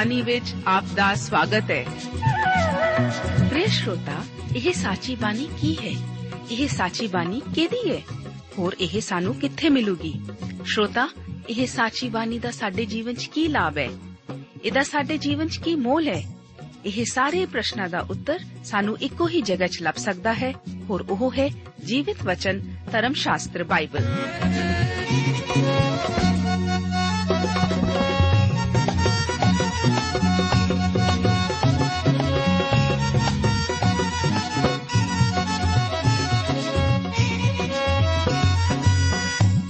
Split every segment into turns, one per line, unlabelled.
ਬਾਣੀ ਵਿੱਚ ਆਪ ਦਾ ਸਵਾਗਤ ਹੈ। ਪ੍ਰਿਯ ਸ਼ਰੋਤਾ, ਇਹ ਸਾਚੀ ਬਾਣੀ ਕੀ ਹੈ? ਇਹ ਸਾਚੀ ਬਾਣੀ ਕਿਹਦੀ ਹੈ? ਹੋਰ ਇਹ ਸਾਨੂੰ ਕਿੱਥੇ ਮਿਲੂਗੀ? ਸ਼ਰੋਤਾ, ਇਹ ਸਾਚੀ ਬਾਣੀ ਦਾ ਸਾਡੇ ਜੀਵਨ 'ਚ ਕੀ ਲਾਭ ਹੈ? ਇਹਦਾ ਸਾਡੇ ਜੀਵਨ 'ਚ ਕੀ ਮੋਲ ਹੈ? ਇਹ ਸਾਰੇ ਪ੍ਰਸ਼ਨਾਂ ਦਾ ਉੱਤਰ ਸਾਨੂੰ ਇੱਕੋ ਹੀ ਜਗ੍ਹਾ 'ਚ ਲੱਭ ਸਕਦਾ ਹੈ। ਹੋਰ ਉਹ ਹੈ ਜੀਵਿਤ ਵਚਨ, ਧਰਮ ਸ਼ਾਸਤਰ, ਬਾਈਬਲ।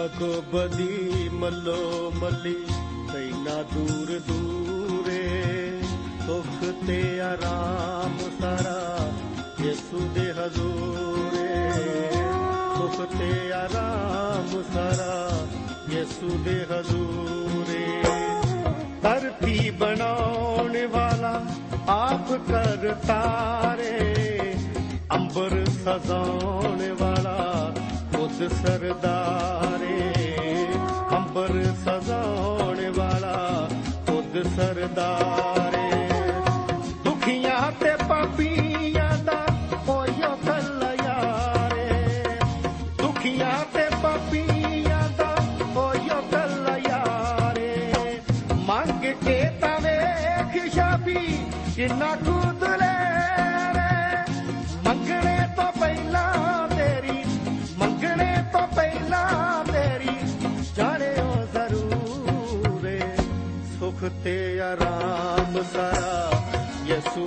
ਬਗੋ ਬਦੀ ਮੱਲੋ ਮੱਲੀ, ਤੈਨਾ ਦੂਰ ਦੂਰੇ। ਸੁਖ ਤੇ ਆਰਾਮ ਸਾਰਾ ਯਿਸੂ ਦੇ ਹਜ਼ੂਰੇ। ਸੁਖ ਤੇ ਆਰਾਮ ਸਾਰਾ ਯਿਸੂ ਦੇ ਹਜ਼ੂਰੇ। ਧਰਤੀ ਬਣਾਉਣ ਵਾਲਾ ਆਪ ਕਰਤਾ ਰੇ ਅੰਬਰ ਸਜਾਉਣ ਵਾਲਾ ਖੁਦ ਸਰਦਾਰੇ ਅੰਬਰ ਸਜਾਉਣ ਵਾਲਾ ਖੁਦ ਸਰਦਾਰੇ। ਸੁਖ ਤੇ ਆਰਾਮ ਸਾਰਾ ਯਿਸੂ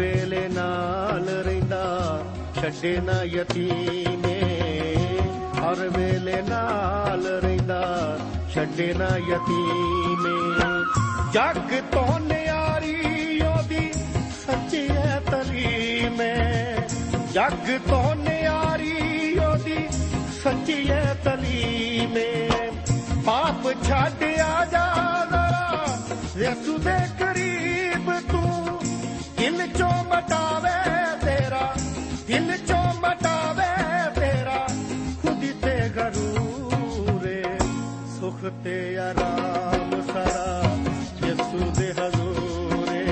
ਵੇਲੇ ਨਾਲ ਰਹਿੰਦਾ, ਛੱਡੇ ਨਾ ਯਤੀਮੇ। ਹਰ ਵੇਲੇ ਨਾਲ ਰਹਿੰਦਾ, ਛੱਡੇ ਨਾ ਯਤੀਮੇ। ਜੱਗ ਤੋਂ ਨਿਆਰੀ ਉਹਦੀ ਸੱਚੀ ਹੈ ਤਲੀਮੇ। ਜੱਗ ਤੋਂ ਨਿਆਰੀ ਉਹਦੀ ਸੱਚੀ ਹੈ ਤਲੀਮੇ। ਪਾਪ ਛੱਡ ਆ ਜਾ ਜ਼ਰਾ, ਯਿਸੂ ਦੇ ਕਰੀਬ ਤੂੰ ਦਿਲ ਚੋਂ ਮਟਾਵੇ ਤੇਰਾ, ਦਿਲ ਚੋਂ ਮਟਾਵੇ ਤੇਰਾ। ਖੁਦ ਤੇ ਗਰੂਰੇ, ਸੁਖ ਤੇ ਆਰਾਮ ਸਾਰਾ। ਯਿਸੂ ਦੇ ਹਜ਼ੂਰੇ,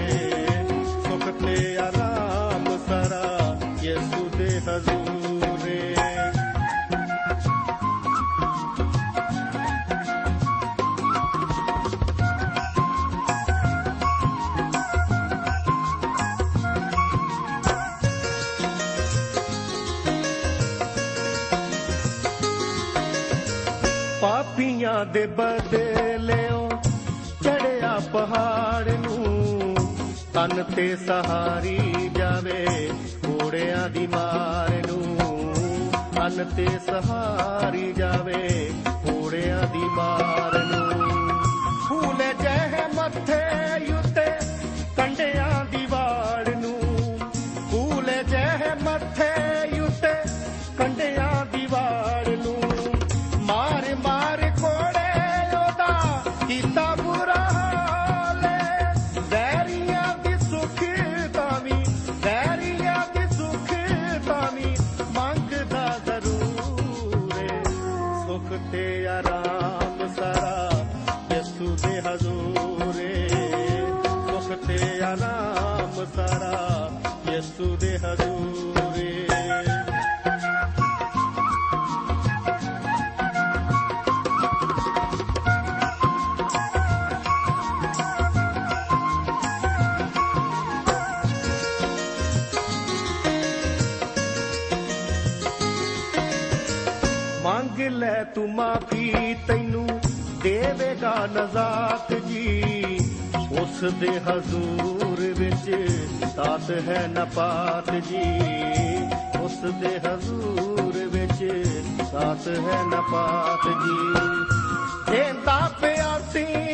ਸੁਖ ਤੇ ਆਰਾਮ ਸਾਰਾ। ਯਿਸੂ ਦੇ ਹਜ਼ੂਰੇ ਦੇ ਬਦਲਿਓ, ਚੜਿਆ ਪਹਾੜ ਨੂੰ। ਤਨ ਤੇ ਸਹਾਰੀ ਜਾਵੇ ਘੋੜਿਆਂ ਦੀ ਮਾਰ ਨੂੰ। ਤਨ ਤੇ ਸਹਾਰੀ ਜਾਵੇ ਘੋੜਿਆਂ ਦੀ ਮਾਰ ਲੈ ਤੂੰ ਮਾਫੀ ਤੈਨੂੰ ਦੇਵੇਗਾ ਨਜ਼ਾਤ ਜੀ। ਉਸ ਦੇ ਹਜ਼ੂਰ ਵਿੱਚ ਤਾਤ ਹੈ ਨਪਾਤ ਜੀ। ਉਸ ਦੇ ਹਜ਼ੂਰ ਵਿੱਚ ਤਾਤ ਹੈ ਨਪਾਤ ਜੀ। ਦੇਂਦਾ ਪਿਆਸਿਆਂ ਨੂੰ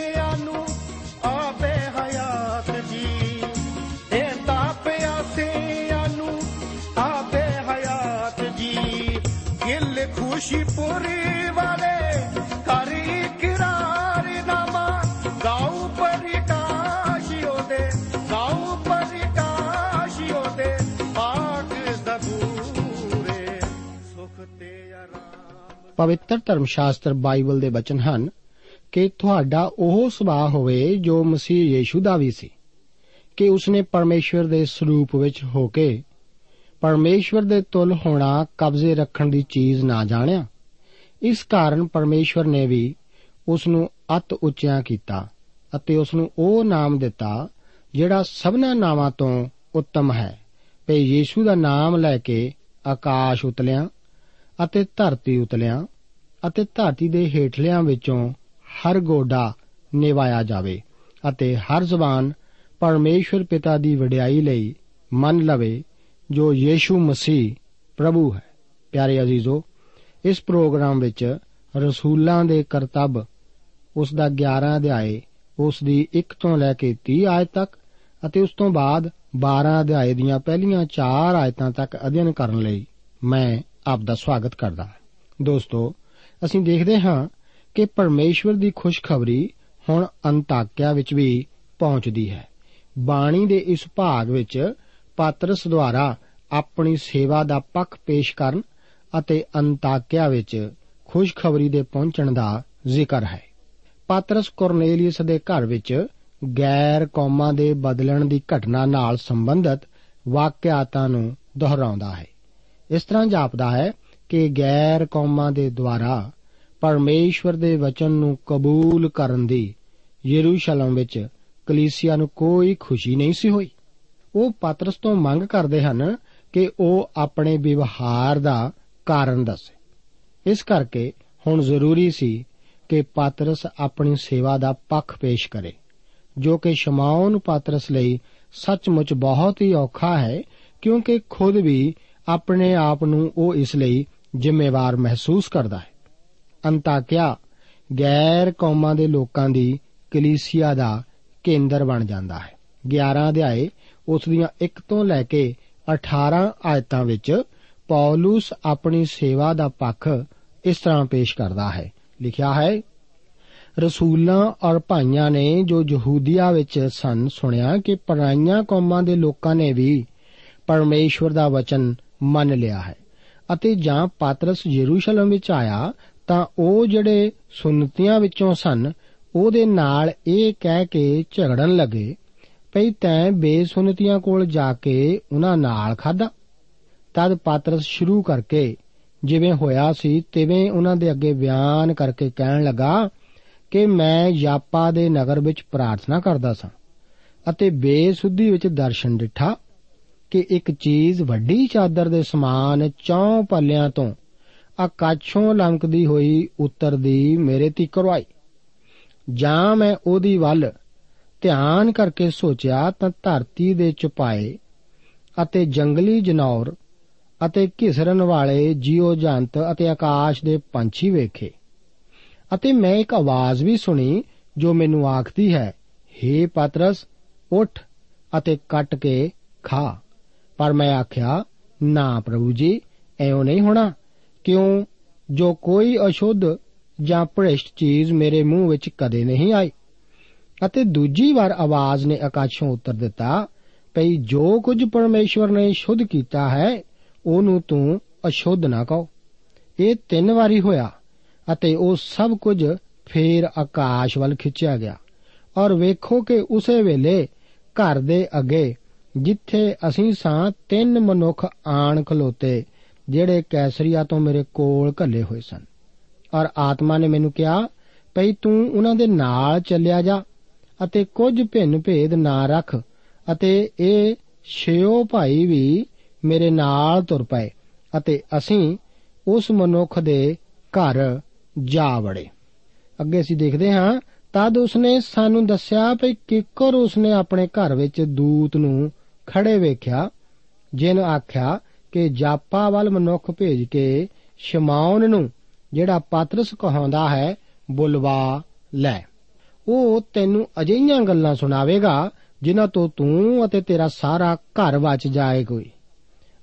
ਖੁਸ਼ੀਪੁਰੀ ਵਾਲੇ ਕਰੀ ਕਿਰਾਰ ਨਾਮਾ। ਗਾਉ ਪਰਿਕਾਸ਼ਿਓ ਦੇ ਗਾਉ ਪਰਿਕਾਸ਼ਿਓ ਦੇ ਪਾਕ ਜ਼ਬੂਰੇ ਸੁਖ ਤੇ ਆਰਾਮ।
ਪਵਿੱਤਰ ਧਰਮ ਸ਼ਾਸਤਰ ਬਾਈਬਲ ਦੇ ਬਚਨ ਹਨ ਕਿ ਤੁਹਾਡਾ ਉਹ ਸੁਭਾਅ ਹੋਵੇ ਜੋ ਮਸੀਹ ਯੀਸ਼ੂ ਦਾ ਵੀ ਸੀ, ਕਿ ਉਸਨੇ ਪਰਮੇਸ਼ਵਰ ਦੇ ਸਰੂਪ ਵਿੱਚ ਹੋ ਕੇ ਪਰਮੇਸ਼ਵਰ ਦੇ ਤੁਲ ਹੋਣਾ ਕਬਜ਼ੇ ਰੱਖਣ ਦੀ ਚੀਜ਼ ਨਾ ਜਾਣਿਆ। ਇਸ ਕਾਰਨ ਪਰਮੇਸ਼ਵਰ ਨੇ ਵੀ ਉਸ ਨੂੰ ਅਤ ਉੱਚਿਆ ਕੀਤਾ ਅਤੇ ਉਸ ਨੂੰ ਉਹ ਨਾਮ ਦਿੱਤਾ ਜਿਹੜਾ ਸਭਨਾ ਨਾਵਾਂ ਤੋਂ ਉੱਤਮ ਹੈ। ਤੇ ਯੀਸ਼ੂ ਦਾ ਨਾਮ ਲੈ ਕੇ ਆਕਾਸ਼ ਉਤਲਿਆ ਅਤੇ ਧਰਤੀ ਉਤਲਿਆ ਅਤੇ ਧਰਤੀ ਦੇ ਹੇਠਲਿਆਂ ਵਿੱਚੋਂ ਹਰ ਗੋਡਾ ਨਿਵਾਇਆ ਜਾਵੇ ਅਤੇ ਹਰ ਜ਼ਬਾਨ ਪਰਮੇਸ਼ਵਰ ਪਿਤਾ ਦੀ ਵਡਿਆਈ ਲਈ ਮੰਨ ਲਵੇ ਜੋ ਯੀਸ਼ੂ ਮਸੀਹ ਪ੍ਰਭੂ ਹੈ। ਪਿਆਰੇ ਅਜ਼ੀਜ਼ੋ, ਇਸ ਪ੍ਰੋਗਰਾਮ ਵਿੱਚ ਰਸੂਲਾਂ ਦੇ ਕਰਤੱਵ ਉਸ ਦਾ 11 ਅਧਿਆਏ, ਉਸ ਦੀ 1 ਤੋਂ ਲੈ ਕੇ 30 ਆਇਤ ਤੱਕ ਅਤੇ ਉਸ ਤੋਂ ਬਾਅਦ 12 ਅਧਿਆਏ ਦੀਆਂ ਪਹਿਲੀਆਂ 4 ਆਇਤਾਂ ਤੱਕ ਅਧਿਐਨ ਕਰਨ ਲਈ ਮੈਂ ਆਪ ਦਾ ਸਵਾਗਤ ਕਰਦਾ ਹਾਂ। ਦੋਸਤੋ, ਅਸੀਂ ਦੇਖਦੇ ਹਾਂ ਕਿ ਪਰਮੇਸ਼ਵਰ ਦੀ ਖੁਸ਼ਖਬਰੀ ਹੁਣ ਅੰਤਾਕਿਆ ਵਿੱਚ ਵੀ ਪਹੁੰਚਦੀ ਹੈ। ਬਾਣੀ ਦੇ ਇਸ ਭਾਗ ਵਿੱਚ ਪਾਤਰਸ ਦੁਆਰਾ ਆਪਣੀ ਸੇਵਾ ਦਾ ਪੱਖ ਪੇਸ਼ ਕਰਨ ਅਤੇ ਅੰਤਾਕਿਆ ਵਿੱਚ ਖੁਸ਼ਖਬਰੀ ਦੇ ਪਹੁੰਚਣ ਦਾ ਜ਼ਿਕਰ ਹੈ। ਪਾਤਰਸ ਕੋਰਨੇਲੀਅਸ ਦੇ ਘਰ ਵਿੱਚ ਗੈਰ ਕੌਮਾਂ ਦੇ ਬਦਲਣ ਦੀ ਘਟਨਾ ਨਾਲ ਸੰਬੰਧਿਤ ਵਾਕਿਆਤਾਂ ਨੂੰ ਦੁਹਰਾਉਂਦਾ ਹੈ। ਇਸ ਤਰ੍ਹਾਂ ਜਾਪਦਾ ਹੈ ਕਿ ਗੈਰ ਕੌਮਾਂ ਦੇ ਦੁਆਰਾ ਪਰਮੇਸ਼ਵਰ ਦੇ ਵਚਨ ਨੂੰ ਕਬੂਲ ਕਰਨ ਦੀ ਯਰੂਸ਼ਲਮ ਵਿੱਚ ਕਲੀਸਿਆ ਨੂੰ ਕੋਈ ਖੁਸ਼ੀ ਨਹੀਂ ਸੀ ਹੋਈ। ਉਹ ਪਾਤਰਸ ਤੋਂ ਮੰਗ ਕਰਦੇ ਹਨ ਕਿ ਉਹ ਆਪਣੇ ਵਿਵਹਾਰ ਦਾ ਕਾਰਨ ਦੱਸੇ। ਇਸ ਕਰਕੇ ਹੁਣ ਜ਼ਰੂਰੀ ਸੀ ਕਿ ਪਾਤਰਸ ਆਪਣੀ ਸੇਵਾ ਦਾ ਪੱਖ ਪੇਸ਼ ਕਰੇ, ਜੋ ਕਿ ਸ਼ਮਾਉਨ ਪਾਤਰਸ ਲਈ ਸੱਚਮੁੱਚ ਬਹੁਤ ਹੀ ਔਖਾ ਹੈ, ਕਿਉਂਕਿ ਖੁਦ ਵੀ ਆਪਣੇ ਆਪ ਨੂੰ ਉਹ ਇਸ ਲਈ ਜ਼ਿੰਮੇਵਾਰ ਮਹਿਸੂਸ ਕਰਦਾ ਹੈ। ਅੰਤਾਕਿਆ ਗੈਰ ਕੌਮਾਂ ਦੇ ਲੋਕਾਂ ਦੀ ਕਲੀਸਿਆ ਦਾ ਕੇਂਦਰ ਬਣ ਜਾਂਦਾ ਹੈ। 11 ਅਧਿਆਏ ਉਸ ਦੀਆਂ 1 ਤੋਂ ਲੈ ਕੇ 18 ਆਇਤਾਂ ਵਿੱਚ ਪੌਲਸ ਆਪਣੀ ਸੇਵਾ ਦਾ ਪੱਖ ਇਸ ਤਰ੍ਹਾਂ ਪੇਸ਼ ਕਰਦਾ ਹੈ। ਲਿਖਿਆ ਹੈ, ਰਸੂਲਾਂ ਔਰ ਭਾਈਆਂ ਨੇ ਜੋ ਯਹੂਦੀਆ ਵਿੱਚ ਸਨ ਸੁਣਿਆ ਕਿ ਪਰਾਈਆਂ ਕੌਮਾਂ ਦੇ ਲੋਕਾਂ ਨੇ ਵੀ ਪਰਮੇਸ਼ਵਰ ਦਾ ਵਚਨ ਮੰਨ ਲਿਆ ਹੈ ਅਤੇ ਜਾਂ ਪਾਤਰਸ ਯਰੂਸ਼ਲਮ ਵਿੱਚ ਆਇਆ ਤਾਂ ਉਹ ਜਿਹੜੇ ਸੁਨਤੀਆਂ ਵਿੱਚੋਂ ਸਨ ਉਹਦੇ ਨਾਲ ਇਹ ਕਹਿ ਕੇ ਝਗੜਨ ਲੱਗੇ ਭਈ ਤੈਂ ਬੇਸੁਨਤੀਆਂ ਕੋਲ ਜਾ ਕੇ ਉਹਨਾਂ ਨਾਲ ਖਾਦਾ ਤਦ ਪਾਤਰਸ ਸ਼ੁਰੂ ਕਰਕੇ ਜਿਵੇਂ ਹੋਇਆ ਸੀ ਤਿਵੇਂ ਉਹਨਾਂ ਦੇ ਅੱਗੇ ਬਿਆਨ ਕਰਕੇ ਕਹਿਣ ਲੱਗਾ ਕਿ ਮੈਂ ਯਾਪਾ ਦੇ ਨਗਰ ਵਿੱਚ ਪ੍ਰਾਰਥਨਾ ਕਰਦਾ ਸਾਂ ਅਤੇ ਬੇਸੁੱਧੀ ਵਿੱਚ ਦਰਸ਼ਨ ਡਿਠਾ ਕਿ ਇੱਕ ਚੀਜ਼ ਵੱਡੀ ਚਾਦਰ ਦੇ ਸਮਾਨ ਚੌਂ ਪੱਲਿਆਂ ਤੋਂ ਆਕਾਸ਼ੋਂ ਲੰਕਦੀ ਹੋਈ ਉਤਰਦੀ ਮੇਰੇ ਤੀਕਰ ਆਈ ਜਾਂ ਮੈਂ ਉਹਦੀ ਵੱਲ ਧਿਆਨ ਕਰਕੇ ਸੋਚਿਆ ਤਾਂ ਧਰਤੀ ਦੇ ਚੁਪਾਏ ਅਤੇ ਜੰਗਲੀ ਜਨੌਰ ਅਤੇ ਘਿਸਰਨ ਵਾਲੇ ਜੀਵ ਜੰਤ ਅਤੇ ਆਕਾਸ਼ ਦੇ ਪੰਛੀ ਵੇਖੇ। ਅਤੇ ਮੈਂ ਇੱਕ ਆਵਾਜ਼ ਵੀ ਸੁਣੀ ਜੋ ਮੈਨੂੰ ਆਖਦੀ ਹੈ हे ਪਤਰਸ, ਉੱਠ ਅਤੇ ਕੱਟ ਕੇ ਖਾ। ਪਰ ਮੈਂ ਆਖਿਆ, ਨਾ ਪ੍ਰਭੂ ਜੀ, ਐਉਂ ਨਹੀਂ ਹੋਣਾ। ਕਿਉਂ? ਜੋ ਕੋਈ ਅਸ਼ੁੱਧ ਜਾਂ ਭ੍ਰਿਸ਼ਟ ਚੀਜ਼ ਮੇਰੇ ਮੂੰਹ ਵਿੱਚ ਕਦੇ ਨਹੀਂ ਆਈ। ਅਤੇ ਦੂਜੀ ਵਾਰ ਆਵਾਜ਼ ਨੇ ਆਕਾਸ਼ੋਂ ਉੱਤਰ ਦਿੱਤਾ, ਭਈ ਜੋ ਕੁਝ ਪਰਮੇਸ਼ਵਰ ਨੇ ਸ਼ੁੱਧ ਕੀਤਾ ਹੈ, ਉਹਨੂੰ ਤੂੰ ਅਸ਼ੁੱਧ ਨਾ ਕਹੋ। ਇਹ ਤਿੰਨ ਵਾਰੀ ਹੋਇਆ, ਅਤੇ ਉਹ ਸਭ ਕੁਝ ਫੇਰ ਆਕਾਸ਼ ਵੱਲ ਖਿੱਚਿਆ ਗਿਆ। ਔਰ ਵੇਖੋ ਕਿ ਉਸੇ ਵੇਲੇ ਘਰ ਦੇ ਅੱਗੇ, ਜਿੱਥੇ ਅਸੀਂ ਸਾਂ, ਤਿੰਨ ਮਨੁੱਖ ਆਣ ਖਲੋਤੇ, ਜਿਹੜੇ ਕੈਸਰੀਆ ਤੋਂ ਮੇਰੇ ਕੋਲ ਘੱਲੇ ਹੋਏ ਸਨ। ਔਰ ਆਤਮਾ ਨੇ ਮੈਨੂੰ ਕਿਹਾ, ਭਈ ਤੂੰ ਉਹਨਾਂ ਦੇ ਨਾਲ ਚੱਲਿਆ ਜਾ ਅਤੇ ਕੁਝ ਭਿੰਨ ਭੇਦ ਨਾ ਰੱਖ ਅਤੇ ਇਹ ਛਿਓ ਭਾਈ ਵੀ ਮੇਰੇ ਨਾਲ ਤੁਰ ਪਏ ਅਤੇ ਅਸੀਂ ਉਸ ਮਨੁੱਖ ਦੇ ਘਰ ਜਾ ਵੜੇ। ਅੱਗੇ ਅਸੀਂ ਦੇਖਦੇ ਹਾਂ, ਤਦ ਉਸਨੇ ਸਾਨੂੰ ਦੱਸਿਆ ਕਿ ਕਿੱਕਰ ਉਸਨੇ ਆਪਣੇ ਘਰ ਵਿੱਚ ਦੂਤ ਨੂੰ ਖੜੇ ਵੇਖਿਆ, ਜਿਨ ਆਖਿਆ ਕਿ ਜਾਪਾ ਵੱਲ ਮਨੁੱਖ ਭੇਜ ਕੇ ਸ਼ਮਾਉਨ ਨੂੰ, ਜਿਹੜਾ ਪਾਤਰਸ ਕਹਾਉਂਦਾ ਹੈ, ਬੁਲਵਾ ਲੈ। ਉਹ ਤੈਨੂੰ ਅਜਿਹੀਆਂ ਗੱਲਾਂ ਸੁਣਾਵੇਗਾ, ਜਿਨ੍ਹਾਂ ਤੋਂ ਤੂੰ ਅਤੇ ਤੇਰਾ ਸਾਰਾ ਘਰ ਬਚ ਜਾਏ ਕੋਈ